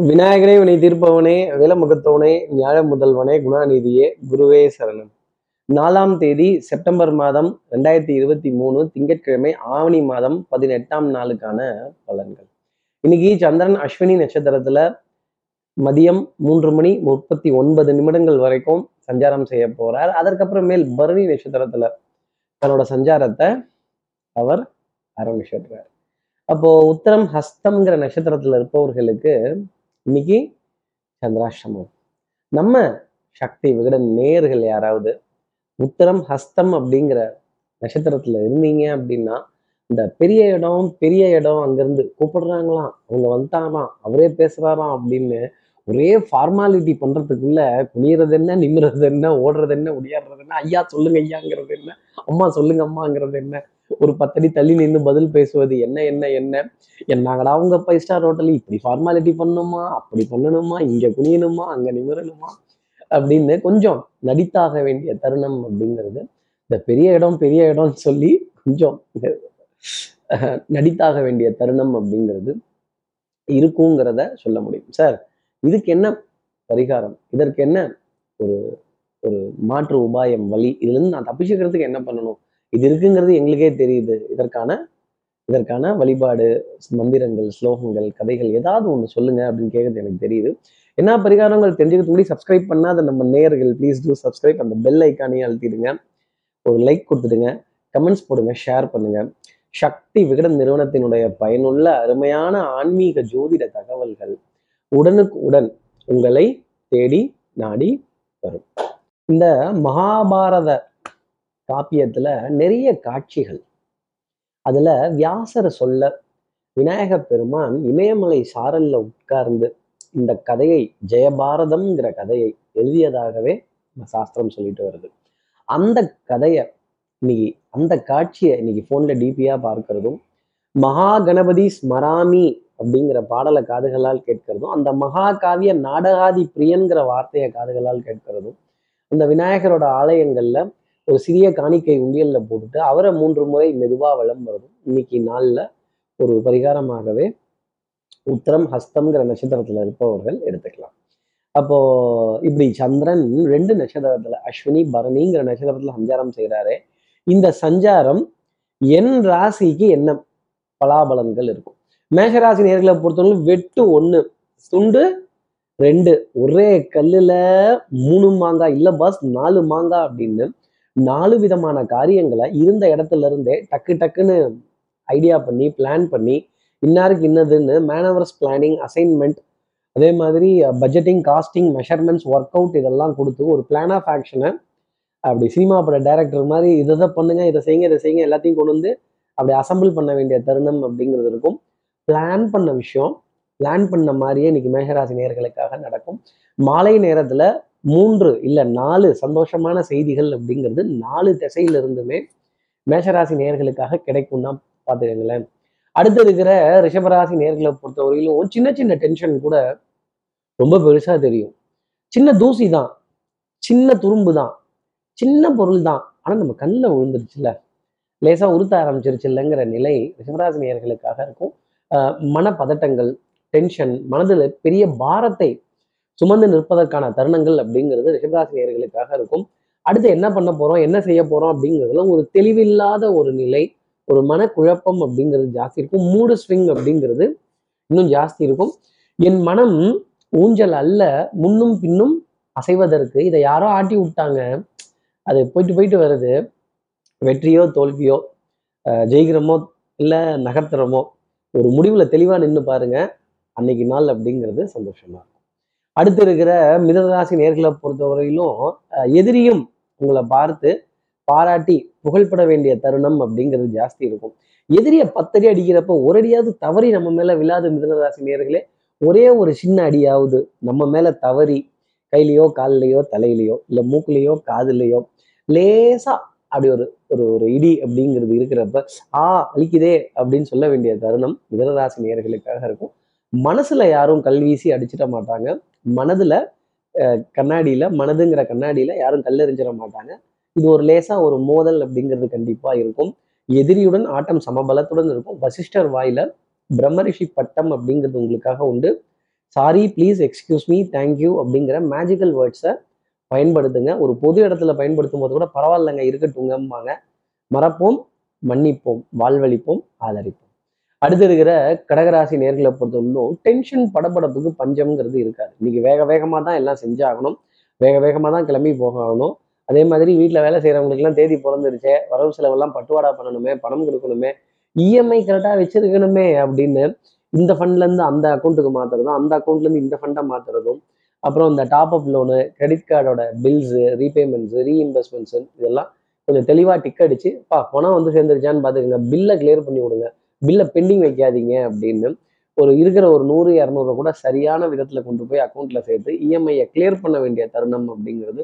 விநாயகனே வினை தீர்ப்பவனே விலமுகத்தவனே ஞாழ முதல்வனே குணாநிதியே குருவே சரணம். நாலாம் தேதி செப்டம்பர் மாதம் ரெண்டாயிரத்தி இருபத்தி மூணு திங்கட்கிழமை ஆவணி மாதம் பதினெட்டாம் நாளுக்கான பலன்கள். இன்னைக்கு சந்திரன் அஸ்வினி நட்சத்திரத்துல மதியம் மூன்று மணி முப்பத்தி ஒன்பது நிமிடங்கள் வரைக்கும் சஞ்சாரம் செய்ய போறார். அதற்கப்புறமேல் பரணி நட்சத்திரத்துல தன்னோட சஞ்சாரத்தை அவர் ஆரம்பிச்சிடுறார். அப்போ உத்தரம் ஹஸ்தம்ங்கிற நட்சத்திரத்துல இருப்பவர்களுக்கு இன்னைக்கு சந்திராஷ்டமம். நம்ம சக்தி விகட நேர்கள் யாராவது உத்தரம் ஹஸ்தம் அப்படிங்கிற நட்சத்திரத்துல இருந்தீங்க அப்படின்னா இந்த பெரிய இடம் பெரிய இடம் அங்கிருந்து கூப்பிடுறாங்களாம். அவங்க வந்துட்டாங்களாம். அவரே பேசுறாராம் அப்படின்னு ஒரே ஃபார்மாலிட்டி பண்றதுக்குள்ள குனியறது என்ன நிமிறது என்ன ஓடுறது என்ன ஒடியாடுறது என்ன ஐயா சொல்லுங்க ஐயாங்கிறது என்ன அம்மா சொல்லுங்க அம்மாங்கிறது என்ன ஒரு பத்தடி தள்ளி நின்று பதில் பேசுவது என்ன என்ன என்ன என்னங்கடா உங்க ஃபைவ் ஸ்டார் ஹோட்டல் இப்படி ஃபார்மாலிட்டி பண்ணணுமா அப்படி பண்ணணுமா இங்கே குனியணுமா அங்கே நிமிரணுமா அப்படின்னு கொஞ்சம் நடித்தாக வேண்டிய தருணம் அப்படிங்கிறது இந்த பெரிய இடம் பெரிய இடம்னு சொல்லி கொஞ்சம் நடித்தாக வேண்டிய தருணம் அப்படிங்கிறது இருக்குங்கிறத சொல்ல முடியும். சார் இதுக்கு என்ன பரிகாரம்? இதற்கு என்ன ஒரு ஒரு மாற்று உபாயம் வழி? இதுல இருந்து நான் தப்பிச்சுக்கிறதுக்கு என்ன பண்ணணும்? இது இருக்குங்கிறது எங்களுக்கே தெரியுது. இதற்கான இதற்கான வழிபாடு மந்திரங்கள் ஸ்லோகங்கள் கதைகள் ஏதாவது ஒன்று சொல்லுங்க அப்படின்னு கேட்கறது எனக்கு தெரியுது. என்ன பரிகாரங்கள் தெரிஞ்சுக்கிறது முன்னாடி சப்ஸ்கிரைப் பண்ணாத நம்ம நேயர்கள் ப்ளீஸ் டூ சப்ஸ்கிரைப் அந்த பெல் ஐக்கானையும் அழுத்திடுங்க. ஒரு லைக் கொடுத்துடுங்க. கமெண்ட்ஸ் போடுங்க. ஷேர் பண்ணுங்க. சக்தி விகடன் நிறுவனத்தினுடைய பயனுள்ள அருமையான ஆன்மீக ஜோதிட தகவல்கள். உடனுக்கு உடன் உங்களை தேடி நாடி வரும். இந்த மகாபாரத காப்பியத்துல நிறைய காட்சிகள். அதுல வியாசர் சொல்ல விநாயக பெருமான் இமயமலை சாரல்ல உட்கார்ந்து இந்த கதையை ஜெயபாரதம்ங்கிற கதையை எழுதியதாகவே சாஸ்திரம் சொல்லிட்டு வருது. அந்த கதையை இன்னைக்கு அந்த காட்சியை இன்னைக்கு போன்ல டிபியா பார்க்கிறதும் மகா கணபதி ஸ்மராமி அப்படிங்கிற பாடலை காதுகளால் கேட்கிறதும் அந்த மகாகாவிய நாடகாதி பிரியன்கிற வார்த்தையை காதுகளால் கேட்கிறதும் அந்த விநாயகரோட ஆலயங்கள்ல ஒரு சிறிய காணிக்கை உண்டியல்ல போட்டுட்டு அவரை மூன்று முறை மெதுவா வளம் இன்னைக்கு நாள்ல ஒரு பரிகாரமாகவே உத்தரம் ஹஸ்தம்ங்கிற நட்சத்திரத்துல இருப்பவர்கள் எடுத்துக்கலாம். அப்போ இப்படி சந்திரன் ரெண்டு நட்சத்திரத்துல அஸ்வினி பரணிங்கிற நட்சத்திரத்துல சஞ்சாரம் செய்கிறாரு இந்த சஞ்சாரம் என் ராசிக்கு என்ன பலாபலன்கள் இருக்கும்? மேஷராசி நேர்களை பொறுத்தவரை வெட்டு ஒன்று துண்டு ரெண்டு. ஒரே கல்லில் மூணு மாங்காய் இல்லை பாஸ் நாலு மாங்காய் அப்படின்னு நாலு விதமான காரியங்களை இருந்த இடத்துல இருந்தே டக்கு டக்குன்னு ஐடியா பண்ணி பிளான் பண்ணி இன்னாருக்கு இன்னதுன்னு மேனவர்ஸ் பிளானிங் அசைன்மெண்ட் அதே மாதிரி budgeting costing measurements work out இதெல்லாம் கொடுத்து ஒரு பிளான் ஆஃப் ஆக்ஷனை அப்படி சினிமா பட டைரக்டர் மாதிரி இதை தான் பண்ணுங்க இதை செய்யுங்க இதை செய்யுங்க எல்லாத்தையும் கொண்டு வந்து அப்படி அசம்பிள் பண்ண வேண்டிய தருணம் அப்படிங்கிறது இருக்கும். பிளான் பண்ண விஷயம் பிளான் பண்ண மாதிரியே இன்னைக்கு மேகராசி நேர்களுக்காக நடக்கும். மாலை நேரத்துல மூன்று இல்ல நாலு சந்தோஷமான செய்திகள் அப்படிங்கிறது நாலு திசையிலிருந்துமே மேஷராசி நேர்களுக்காக கிடைக்கும் தான் பார்த்துக்கங்களேன். அடுத்து இருக்கிற ரிஷபராசி நேர்களை பொறுத்தவரையிலும் சின்ன சின்ன டென்ஷன் கூட ரொம்ப பெருசா தெரியும். சின்ன தூசி தான் சின்ன துரும்பு தான் சின்ன பொருள் தான். ஆனா நம்ம கண்ணில் விழுந்துருச்சுல்ல. லேசா உறுத்த ஆரம்பிச்சிருச்சு இல்லைங்கிற நிலை ரிஷபராசி நேர்களுக்காக இருக்கும். மன பதட்டங்கள் டென்ஷன் மனதில் பெரிய பாரத்தை சுமந்து நிற்பதற்கான தருணங்கள் அப்படிங்கிறது ரிஷபராசி நேர்களுக்காக இருக்கும். அடுத்து என்ன பண்ண போறோம் என்ன செய்ய போறோம் அப்படிங்கிறதுல ஒரு தெளிவில்லாத ஒரு நிலை ஒரு மனக்குழப்பம் அப்படிங்கிறது ஜாஸ்தி இருக்கும். மூடு ஸ்விங் அப்படிங்கிறது இன்னும் ஜாஸ்தி இருக்கும். என் மனம் ஊஞ்சல் அல்ல முன்னும் பின்னும் அசைவதற்கு. இதை யாரோ ஆட்டி விட்டாங்க. அது போயிட்டு போயிட்டு வருது. வெற்றியோ தோல்வியோ ஜெயிக்கிறோமோ இல்லை நகர்த்துறோமோ ஒரு முடிவில் தெளிவாக நின்று பாருங்க. அன்னைக்கு நாள் அப்படிங்கிறது சந்தோஷமா இருக்கும். அடுத்து இருக்கிற மிதராசி நேர்களை பொறுத்தவரையிலும் எதிரியும் உங்களை பார்த்து பாராட்டி புகழ்பட வேண்டிய தருணம் அப்படிங்கிறது ஜாஸ்தி இருக்கும். எதிரியை பத்தடி அடிக்கிறப்ப ஒரு அடியாவது தவறி நம்ம மேல விழாத மிதனராசி நேர்களே. ஒரே ஒரு சின்ன அடியாவது நம்ம மேல தவறி கையிலையோ காலிலையோ தலையிலையோ இல்லை மூக்குலையோ காதுலையோ லேசா அப்படி ஒரு ஒரு ஒரு இடி அப்படிங்கிறது இருக்கிறப்ப ஆ அழிக்குதே அப்படின்னு சொல்ல வேண்டிய தருணம் மிதனராசி நேர்களுக்காக இருக்கும். மனசுல யாரும் கல் வீசி அடிச்சிட மாட்டாங்க. மனதுல கண்ணாடியில மனதுங்கிற கண்ணாடியில யாரும் கல்லெறிஞ்சிட மாட்டாங்க. இது ஒரு லேசா ஒரு மோதல் அப்படிங்கிறது கண்டிப்பா இருக்கும். எதிரியுடன் ஆட்டம் சமபலத்துடன் இருக்கும். வசிஷ்டர் வாயில பிரம்மரிஷி பட்டம் அப்படிங்கிறது உங்களுக்காக உண்டு. Sorry please excuse me thank you அப்படிங்கிற மேஜிக்கல் வேர்ட்ஸை பயன்படுத்துங்க. ஒரு பொது இடத்துல பயன்படுத்தும் போது கூட பரவாயில்லைங்க இருக்கட்டுங்கம்பாங்க மறப்போம் மன்னிப்போம் வாழ்வழிப்போம் ஆதரிப்போம். அடுத்து இருக்கிற கடகராசி நேர்களை பொறுத்தவரைக்கும் டென்ஷன் படபடப்புக்கு பஞ்சம்ங்கிறது இருக்காது. இன்னைக்கு வேக வேகமாக தான் எல்லாம் செஞ்சாகணும். வேக வேகமாக தான் கிளம்பி போகணும். அதே மாதிரி வீட்டில் வேலை செய்கிறவங்களுக்குலாம் தேதி பிறந்துருச்சே. வரவு செலவெல்லாம் பட்டுவாடா பண்ணணுமே பணம் கொடுக்கணுமே இஎம்ஐ கரெக்டாக வச்சிருக்கணுமே அப்படின்னு இந்த ஃபண்ட்லேருந்து அந்த அக்கௌண்ட்டுக்கு மாற்றுறதும் அந்த அக்கௌண்ட்லேருந்து இந்த ஃபண்டை மாற்றுறதும் அப்புறம் இந்த டாப் அப் லோனு கிரெடிட் கார்டோட பில்ஸு ரீபேமெண்ட்ஸு ரீஇன்வெஸ்ட்மெண்ட்ஸு இதெல்லாம் கொஞ்சம் தெளிவாக டிக் அடிச்சு பா பணம் வந்து சேர்ந்துருச்சான்னு பார்த்துக்கோங்க. பில்லை கிளியர் பண்ணி விடுங்க. பில்லை பெண்டிங் வைக்காதீங்க அப்படின்னு ஒரு இருக்கிற ஒரு நூறு இரநூறு கூட சரியான விதத்தில் கொண்டு போய் அக்கௌண்ட்டில் சேர்த்து இஎம்ஐயை கிளியர் பண்ண வேண்டிய தருணம் அப்படிங்கிறது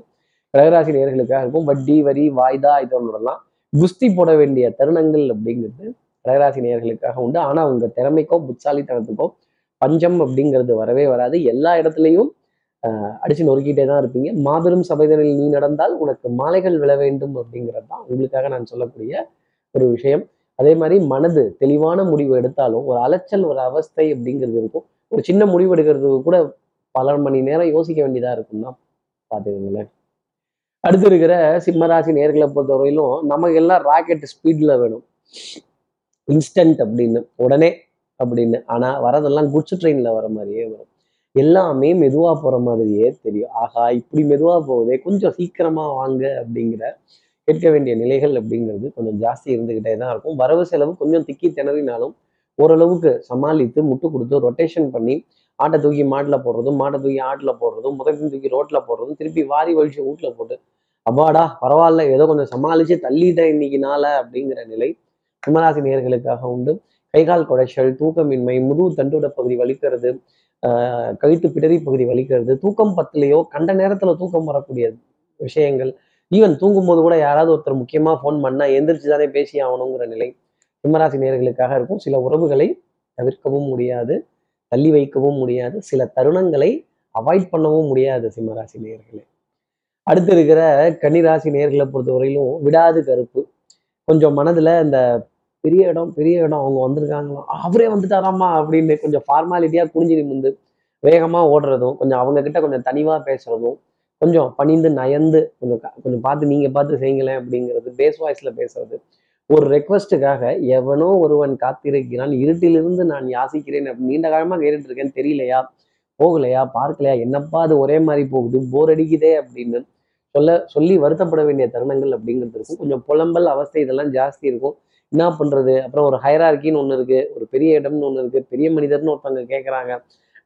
கடகராசி நேர்களுக்காக இருக்கும். வட்டி வரி வாய்தா இதோடலாம் குஸ்தி போட வேண்டிய தருணங்கள் அப்படிங்கிறது கடகராசி நேர்களுக்காக உண்டு. ஆனால் உங்கள் திறமைக்கோ புத்தாலித்தனத்துக்கோ பஞ்சம் அப்படிங்கிறது வரவே வராது. எல்லா இடத்துலையும் அடிச்சு நொறுக்கிட்டே தான் இருப்பீங்க. மாபெரும் சபைதனில் நீ நடந்தால் உனக்கு மாலைகள் விழ வேண்டும் அப்படிங்கிறது தான் உங்களுக்காக நான் சொல்லக்கூடிய ஒரு விஷயம். அதே மாதிரி மனது தெளிவான முடிவு எடுத்தாலும் ஒரு அலைச்சல் ஒரு அவஸ்தை அப்படிங்கிறது இருக்கும். ஒரு சின்ன முடிவு எடுக்கிறதுக்கு கூட பல மணி நேரம் யோசிக்க வேண்டியதா இருக்கும்னா பார்த்துக்கோங்களேன். அடுத்து இருக்கிற சிம்மராசி நேர்களை பொறுத்தவரையிலும் நமக்கு எல்லாம் ராக்கெட் ஸ்பீட்ல வேணும். இன்ஸ்டன்ட் அப்படின்னு உடனே அப்படின்னு. ஆனா வரதெல்லாம் குட்ஸ் ட்ரெயின்ல வர மாதிரியே வரும். எல்லாமே மெதுவாக போகிற மாதிரியே தெரியும். ஆகா இப்படி மெதுவாக போகுதே கொஞ்சம் சீக்கிரமாக வாங்க அப்படிங்கிற கேட்க வேண்டிய நிலைகள் அப்படிங்கிறது கொஞ்சம் ஜாஸ்தி இருந்துக்கிட்டே தான் இருக்கும். வரவு செலவு கொஞ்சம் திக்கி திணறினாலும் ஓரளவுக்கு சமாளித்து முட்டு கொடுத்து ரொட்டேஷன் பண்ணி ஆட்டை தூக்கி மாட்டில் போடுறதும் மாட்டை தூக்கி ஆட்டில் போடுறதும் முதலையும் தூக்கி ரோட்டில் போடுறதும் திருப்பி வாரி வலிச்சு வீட்டில் போட்டு அப்பாடா பரவாயில்ல ஏதோ கொஞ்சம் சமாளித்து தள்ளிட்டேன் இன்னைக்கு நாளை அப்படிங்கிற நிலை சிம்மராசி நேர்களுக்காக உண்டு. கைகால் குடைச்சல் தூக்கமின்மை முதுகு தண்டுட பகுதி வலிக்கிறது கழுத்து பிடரி பகுதி வலிக்கிறது தூக்கம் பத்துலையோ கண்ட நேரத்தில் தூக்கம் வரக்கூடிய விஷயங்கள் ஈவன் தூங்கும்போது கூட யாராவது ஒருத்தர் முக்கியமாக ஃபோன் பண்ணால் எந்திரிச்சு தானே பேசி ஆகணுங்கிற நிலை சிம்மராசி நேர்களுக்காக இருக்கும். சில உறவுகளை தவிர்க்கவும் முடியாது தள்ளி வைக்கவும் முடியாது சில தருணங்களை அவாய்ட் பண்ணவும் முடியாது சிம்மராசி நேர்களை. அடுத்து இருக்கிற கன்னிராசி நேர்களை பொறுத்தவரையிலும் விடாது கருப்பு. கொஞ்சம் மனதுல இந்த பெரிய இடம் பெரிய இடம் அவங்க வந்திருக்காங்களா? அவரே வந்துட்டாராமா அப்படின்னு கொஞ்சம் ஃபார்மாலிட்டியாக குனிஞ்சு நிமிந்து வேகமாக ஓடுறதும் கொஞ்சம் அவங்க கிட்ட கொஞ்சம் தனிவாக பேசுறதும் கொஞ்சம் பணிந்து நயந்து கொஞ்சம் கொஞ்சம் பார்த்து நீங்கள் பார்த்து செய்யுங்களேன் அப்படிங்கிறது பேஸ் வாய்ஸில் பேசுறது. ஒரு ரெக்வஸ்ட்டுக்காக எவனோ ஒருவன் காத்திருக்கிறான். இருட்டிலிருந்து நான் யாசிக்கிறேன். நீண்ட காலமாக கேட்டுட்டு இருக்கேன். தெரியலையா? போகலையா? பார்க்கலையா? என்னப்பா அது ஒரே மாதிரி போகுது? போர் அடிக்குதே அப்படின்னு சொல்ல சொல்லி வருத்தப்பட வேண்டிய தருணங்கள் அப்படிங்கிறது இருக்கும். கொஞ்சம் புலம்பல் அவஸ்தை இதெல்லாம் ஜாஸ்தி இருக்கும். என்ன பண்ணுறது அப்புறம் ஒரு ஹைரார்கின்னு ஒன்று இருக்குது ஒரு பெரிய இடம்னு ஒன்று இருக்குது பெரிய மனிதர்னு ஒருத்தவங்க கேட்குறாங்க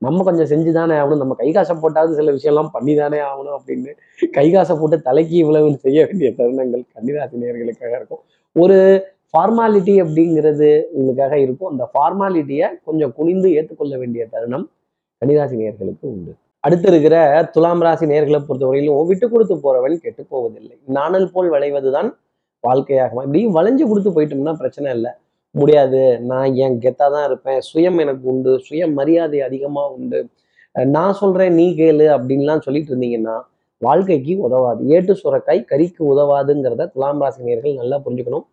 நம்ம கொஞ்சம் செஞ்சு தானே ஆகணும். நம்ம கைகாசை போட்டாவது சில விஷயம்லாம் பண்ணி தானே ஆகணும் அப்படின்னு கைகாசை போட்டு தலைக்கு இவ்வளவு செய்ய வேண்டிய தருணங்கள் கன்னிராசினியர்களுக்காக இருக்கும். ஒரு ஃபார்மாலிட்டி அப்படிங்கிறது உங்களுக்காக இருக்கும். அந்த ஃபார்மாலிட்டியை கொஞ்சம் குனிந்து ஏற்றுக்கொள்ள வேண்டிய தருணம் கன்னிராசினியர்களுக்கு உண்டு. அடுத்து இருக்கிற துலாம் ராசி நேர்களை பொறுத்தவரையிலும் விட்டு கொடுத்து போறவன் கெட்டு போவதில்லை. நாணல் போல் விளைவதுதான் வாழ்க்கையாகும். இப்படி வளைஞ்சு கொடுத்து போயிட்டோம்னா பிரச்சனை இல்லை. முடியாது. நான் என் கெத்தா தான் இருப்பேன். சுயம் எனக்கு உண்டு. சுய மரியாதை அதிகமா உண்டு. நான் சொல்றேன் நீ கேளு அப்படின்லாம் சொல்லிட்டு இருந்தீங்கன்னா வாழ்க்கைக்கு உதவாது. ஏட்டு சுரக்காய் கறிக்கு உதவாதுங்கிறத துலாம் ராசி நேர்கள் நல்லா புரிஞ்சுக்கணும்.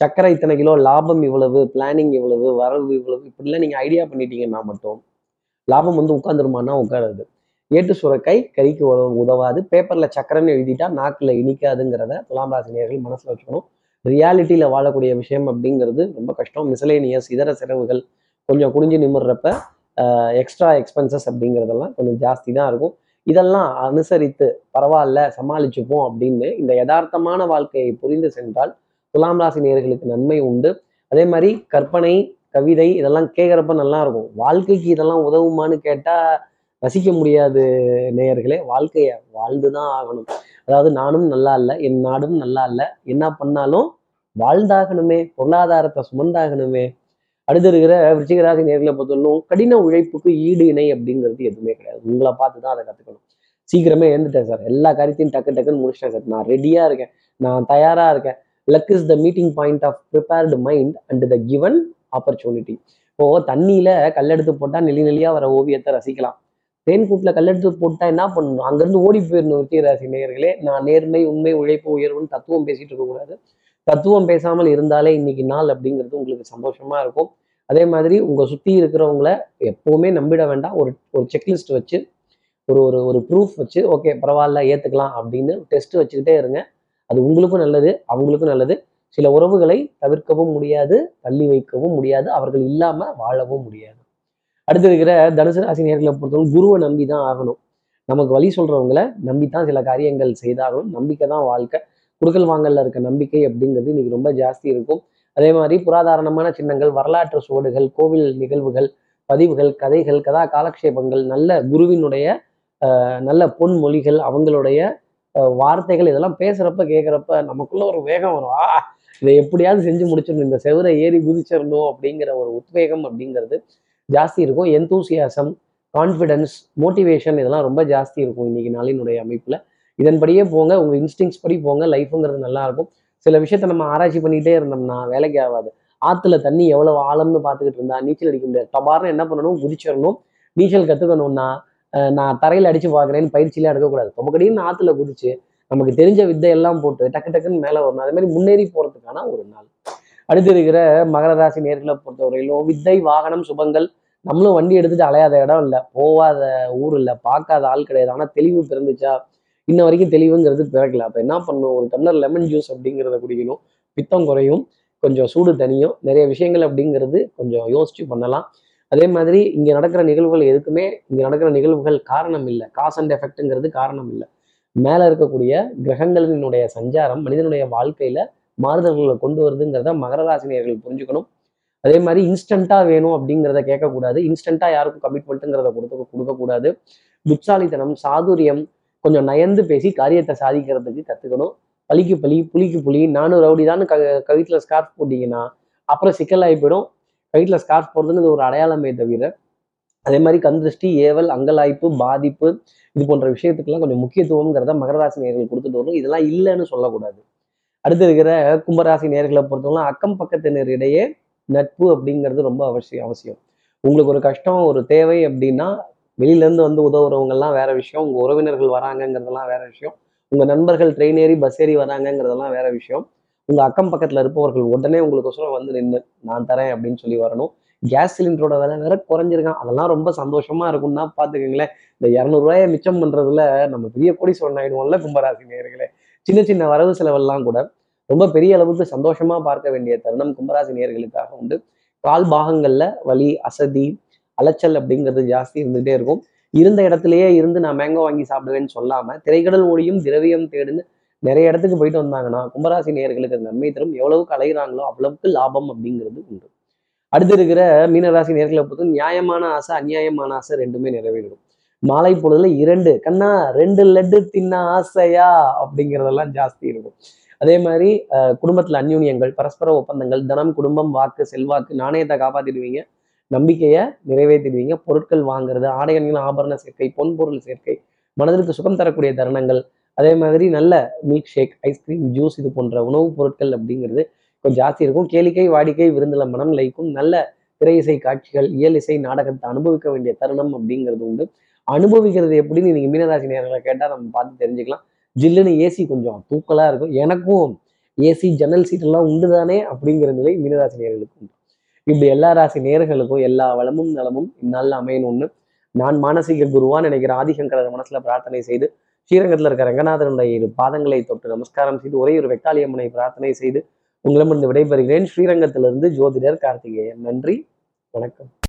சக்கரை இத்தனை கிலோ லாபம் இவ்வளவு பிளானிங் இவ்வளவு வரவு இவ்வளவு இப்படிலாம் நீங்க ஐடியா பண்ணிட்டீங்கன்னா மட்டும் லாபம் வந்து உட்காந்துருமானா உட்காராது. ஏட்டு சுரக்காய் கறிக்கு உதவாது. பேப்பர்ல சக்கரன்னு எழுதிட்டா நாக்கில் இனிக்காதுங்கிறத துலாம் ராசி நேர்கள் மனசுல வச்சுக்கணும். ரியாலிட்டியில வாழக்கூடிய விஷயம் அப்படிங்கிறது ரொம்ப கஷ்டம். மிசலேனியஸ் இதர செலவுகள் கொஞ்சம் குடிஞ்சு நிமிடுறப்ப எக்ஸ்ட்ரா எக்ஸ்பென்சஸ் அப்படிங்கிறதெல்லாம் கொஞ்சம் ஜாஸ்தி தான் இருக்கும். இதெல்லாம் அனுசரித்து பரவாயில்ல சமாளிச்சுப்போம் அப்படின்னு இந்த யதார்த்தமான வாழ்க்கையை புரிந்து சென்றால் துலாம் ராசி நேர்களுக்கு நன்மை உண்டு. அதே மாதிரி கற்பனை கவிதை இதெல்லாம் கேட்குறப்ப நல்லா இருக்கும். வாழ்க்கைக்கு இதெல்லாம் உதவுமான்னு கேட்டால் ரசிக்க முடியாது நேயர்களே வாழ்க்கையை வாழ்ந்து தான் ஆகணும். அதாவது நானும் நல்லா இல்லை என் நாடும் நல்லா இல்லை. என்ன பண்ணாலும் வாழ்ந்தாகணுமே பொருளாதாரத்தை சுமந்தாகணுமே. அடுத்து இருக்கிற விருச்சிகராசி நேர்களை பொறுத்தவரைக்கும் கடின உழைப்புக்கு ஈடு இணை அப்படிங்கிறது எதுவுமே கிடையாது. உங்களை பார்த்து தான் அதை கற்றுக்கணும் சீக்கிரமே எழுந்துட்டேன் சார். எல்லா காரியத்தையும் டக்கு டக்குன்னு முடிச்சிட்டேன் சார். நான் ரெடியாக இருக்கேன். நான் தயாராக இருக்கேன். Luck is the meeting point of prepared mind and the given opportunity இப்போ தண்ணியில கல்லெடுத்து போட்டால் நெளி நெளியாக வர ஓவியத்தை ரசிக்கலாம். தேன் கூட்டில் கல்லெடுத்து போட்டால் என்ன பண்ணணும்? அங்கேருந்து ஓடி போயிடணும் விருச்சிகராசி நேயர்களே. நான் நேர்மை உண்மை உழைப்பு உயர்வுன்னு தத்துவம் பேசிட்டு இருக்கக்கூடாது தத்துவம் பேசாமல் இருந்தாலே இன்னைக்கு நாள் அப்படிங்கிறது உங்களுக்கு சந்தோஷமாக இருக்கும். அதே மாதிரி உங்கள் சுற்றி இருக்கிறவங்கள எப்போவுமே நம்பிட வேண்டாம். ஒரு ஒரு செக்லிஸ்ட் வச்சு ஒரு ஒரு ஒரு ப்ரூஃப் வச்சு ஓகே பரவாயில்ல ஏற்றுக்கலாம் அப்படின்னு டெஸ்ட் வச்சுக்கிட்டே இருங்க. அது உங்களுக்கும் நல்லது அவங்களுக்கும் நல்லது. சில உறவுகளை தவிர்க்கவும் முடியாது தள்ளி வைக்கவும் முடியாது. அவர்கள் இல்லாமல் வாழவும் முடியாது. அடுத்து இருக்கிற தனுசு ராசி நேர்களை பொறுத்தவரை குருவை நம்பி தான் ஆகணும். நமக்கு வழி சொல்றவங்களை நம்பி தான் சில காரியங்கள் செய்தாகணும். நம்பிக்கை தான் வாழ்க்கை. குடுக்கல் வாங்கல்ல இருக்க நம்பிக்கை அப்படிங்கிறது இன்னைக்கு ரொம்ப ஜாஸ்தி இருக்கும். அதே மாதிரி புராதாரணமான சின்னங்கள் வரலாற்று சுவடுகள் கோவில் நிகழ்வுகள் பதிவுகள் கதைகள் கதா காலக்ஷேபங்கள் நல்ல குருவினுடைய நல்ல பொன்மொழிகள் அவங்களுடைய வார்த்தைகள் இதெல்லாம் பேசுறப்ப கேட்குறப்ப நமக்குள்ள ஒரு வேகம் வரும். ஆ இதை எப்படியாவது செஞ்சு முடிச்சிடணும். இந்த செவரை ஏறி குதிச்சிடணும் அப்படிங்கிற ஒரு உத்வேகம் அப்படிங்கிறது ஜாஸ்தி இருக்கும். எந்தூசியாசம் கான்ஃபிடன்ஸ் மோட்டிவேஷன் இதெல்லாம் ரொம்ப ஜாஸ்தி இருக்கும் இன்னைக்கு நாளினுடைய அமைப்புல. இதன்படியே போங்க உங்க இன்ஸ்டிங்ஸ் படி போங்க. லைஃபுங்கிறது நல்லா இருக்கும். சில விஷயத்த நம்ம ஆராய்ச்சி பண்ணிகிட்டே இருந்தோம்னா வேலைக்கு ஆகாது. ஆற்றுல தண்ணி எவ்வளவு ஆழம்னு பார்த்துக்கிட்டு இருந்தா நீச்சல் அடிக்க முடியாது. டபார்னு என்ன பண்ணணும்? குதிச்சிடணும். நீச்சல் கத்துக்கணும்னா அஹ், நான் தரையில அடிச்சு பார்க்குறேன்னு பயிற்சியெலாம் எடுக்கக்கூடாது தொம்பக்கடின்னு ஆற்றுல குதிச்சு நமக்கு தெரிஞ்ச வித்தை எல்லாம் போட்டு டக்கு டக்குன்னு மேலே வரணும். அதே மாதிரி முன்னேறி போறதுக்கான ஒரு நாள். அடுத்து இருக்கிற மகர ராசி நேர்களை பொறுத்தவரையிலும் வித்தை வாகனம் சுபங்கள் நம்மளும் வண்டி எடுத்துட்டு அலையாத இடம் இல்லை. போகாத ஊர் இல்லை. பார்க்காத ஆள் கிடையாது. ஆனால் தெளிவு பிறந்துச்சா? இன்ன வரைக்கும் தெளிவுங்கிறது பிறக்கல. அப்போ என்ன பண்ணும்? ஒரு டம்ளர் லெமன் ஜூஸ் அப்படிங்கிறத குடிக்கணும். பித்தம் குறையும். கொஞ்சம் சூடு தனியும். நிறைய விஷயங்கள் அப்படிங்கிறது கொஞ்சம் யோசிச்சு பண்ணலாம். அதே மாதிரி இங்கே நடக்கிற நிகழ்வுகள் எதுக்குமே இங்கே நடக்கிற நிகழ்வுகள் காரணம் இல்லை. காஸ் அண்ட் எஃபெக்ட்டுங்கிறது காரணம் இல்லை. மேலே இருக்கக்கூடிய கிரகங்களினுடைய சஞ்சாரம் மனிதனுடைய வாழ்க்கையில மாறுதல்களை கொண்டு வருதுங்கிறத மகர ராசினியர்கள் புரிஞ்சுக்கணும். அதே மாதிரி இன்ஸ்டண்ட்டாக வேணும் அப்படிங்கிறத கேட்கக்கூடாது. இன்ஸ்டண்ட்டாக யாருக்கும் கமிட்மெண்ட்டுங்கிறத கொடுக்க கொடுக்கக்கூடாது. புட்சாலித்தனம் சாதுரியம் கொஞ்சம் நயந்து பேசி காரியத்தை சாதிக்கிறதுக்கு கற்றுக்கணும் பலிக்கு பலி புலிக்கு புலி நானும் ரவுடி தான் க கவிட்டில் ஸ்கார்ஃப் போட்டிங்கன்னா அப்புறம் சிக்கலாகி போயிடும். கவித்துல ஸ்கார்ஃப் போடுறதுங்கிறது ஒரு அடையாளமே தவிர அதே மாதிரி கந்திருஷ்டி ஏவல் அங்கலாய்ப்பு பாதிப்பு இது போன்ற விஷயத்துக்கெல்லாம் கொஞ்சம் முக்கியத்துவம்ங்கிறத மகர ராசி நேர்கள் கொடுத்துட்டு வரும் இதெல்லாம் இல்லைன்னு சொல்லக்கூடாது. அடுத்து இருக்கிற கும்பராசி நேர்களை பொறுத்தவரை அக்கம் பக்கத்தினரிடையே நட்பு அப்படிங்கிறது ரொம்ப அவசியம் அவசியம். உங்களுக்கு ஒரு கஷ்டம் ஒரு தேவை அப்படின்னா வெளியிலேருந்து வந்து உதவுறவங்கெல்லாம் வேற விஷயம். உங்கள் உறவினர்கள் வராங்கங்கிறதெல்லாம் வேற விஷயம். உங்கள் நண்பர்கள் ட்ரெயின் ஏறி பஸ் ஏறி வராங்கங்கிறதெல்லாம் வேற விஷயம். உங்கள் அக்கம் பக்கத்தில் இருப்பவர்கள் உடனே உங்களுக்கு வந்து நின்று நான் தரேன் அப்படின்னு சொல்லி வரணும். கேஸ் சிலிண்டரோட விலை வேற குறைஞ்சிருக்கான். அதெல்லாம் ரொம்ப சந்தோஷமா இருக்கும்னா பார்த்துக்கோங்களேன் இந்த இரநூறுவாயை மிச்சம் பண்றதுல நம்ம பெரிய கோடீஸ்வரன் ஆயிடுவோம்ல கும்பராசி நேர்களே. சின்ன சின்ன வரவு செலவெல்லாம் கூட ரொம்ப பெரிய அளவுக்கு சந்தோஷமா பார்க்க வேண்டிய தருணம் கும்பராசி நேயர்களுக்காக உண்டு. கால் பாகங்கள்ல வலி அசதி அலைச்சல் அப்படிங்கிறது ஜாஸ்தி இருந்துகிட்டே இருக்கும். இருந்த இடத்துலயே இருந்து நான் மேங்கோ வாங்கி சாப்பிடுவேன்னு சொல்லாம திரைக்கடல் ஓடியும் திரவியம் தேடுன்னு நிறைய இடத்துக்கு போயிட்டு வந்தாங்கன்னா கும்பராசி நேயர்களுக்கு நன்மை தரும். எவ்வளவுக்கு அலைகிறாங்களோ அவ்வளவுக்கு லாபம் அப்படிங்கிறது உண்டு. அடுத்து இருக்கிற மீனராசி நேர்களை பொறுத்து நியாயமான ஆசை அநியாயமான ஆசை ரெண்டுமே நிறைவேறும் மாலை பொழுதுல இரண்டு கண்ணா ரெண்டு லட்டு தின்ன ஆசையா? அப்படிங்கிறதெல்லாம் ஜாஸ்தி இருக்கும். அதே மாதிரி குடும்பத்தில் குடும்பத்துல அந்யூன்யங்கள் பரஸ்பர ஒப்பந்தங்கள் தனம் குடும்பம் வாக்கு செல்வாக்கு நாணயத்தை காப்பாற்றிடுவீங்க நம்பிக்கையை நிறைவேற்றிடுவீங்க பொருட்கள் வாங்குறது ஆடையணிகள் ஆபரண சேர்க்கை பொன்பொருள் சேர்க்கை மனதிற்கு சுகம் தரக்கூடிய தருணங்கள். அதே மாதிரி நல்ல மில்க் ஷேக் ஐஸ்கிரீம் ஜூஸ் இது போன்ற உணவுப் பொருட்கள் அப்படிங்கிறது கொஞ்சம் ஜாஸ்தி இருக்கும். கேளிக்கை வாடிக்கை விருந்தில மனம் லைக்கும் நல்ல திரை இசை காட்சிகள் இயல் இசை நாடகத்தை அனுபவிக்க வேண்டிய தருணம் அப்படிங்கிறது உண்டு. அனுபவிக்கிறது எப்படின்னு நீங்க மீனராசி நேரங்களை கேட்டா நம்ம பார்த்து தெரிஞ்சுக்கலாம். ஜில்லுன்னு ஏசி கொஞ்சம் தூக்கலா இருக்கும். எனக்கும் ஏசி ஜன்னல் சீட் எல்லாம் உண்டு தானே அப்படிங்கிற நிலை மீனராசி நேர்களுக்கு உண்டு. இப்படி எல்லா ராசி நேர்களுக்கும் எல்லா வளமும் நலமும் இந்நாளில் அமையணும்னு நான் மானசீக குருவா நினைக்கிற ஆதிசங்கரர் மனசுல பிரார்த்தனை செய்து ஸ்ரீரங்கத்தில் இருக்க ரங்கநாதனுடைய இரு பாதங்களை தொட்டு நமஸ்காரம் செய்து ஒரே ஒரு வெக்காளியம்மனை பிரார்த்தனை செய்து உங்களிடமிருந்து விடைபெறுகிறேன். ஸ்ரீரங்கத்திலிருந்து ஜோதிடர் கார்த்திகேயன். நன்றி. வணக்கம்.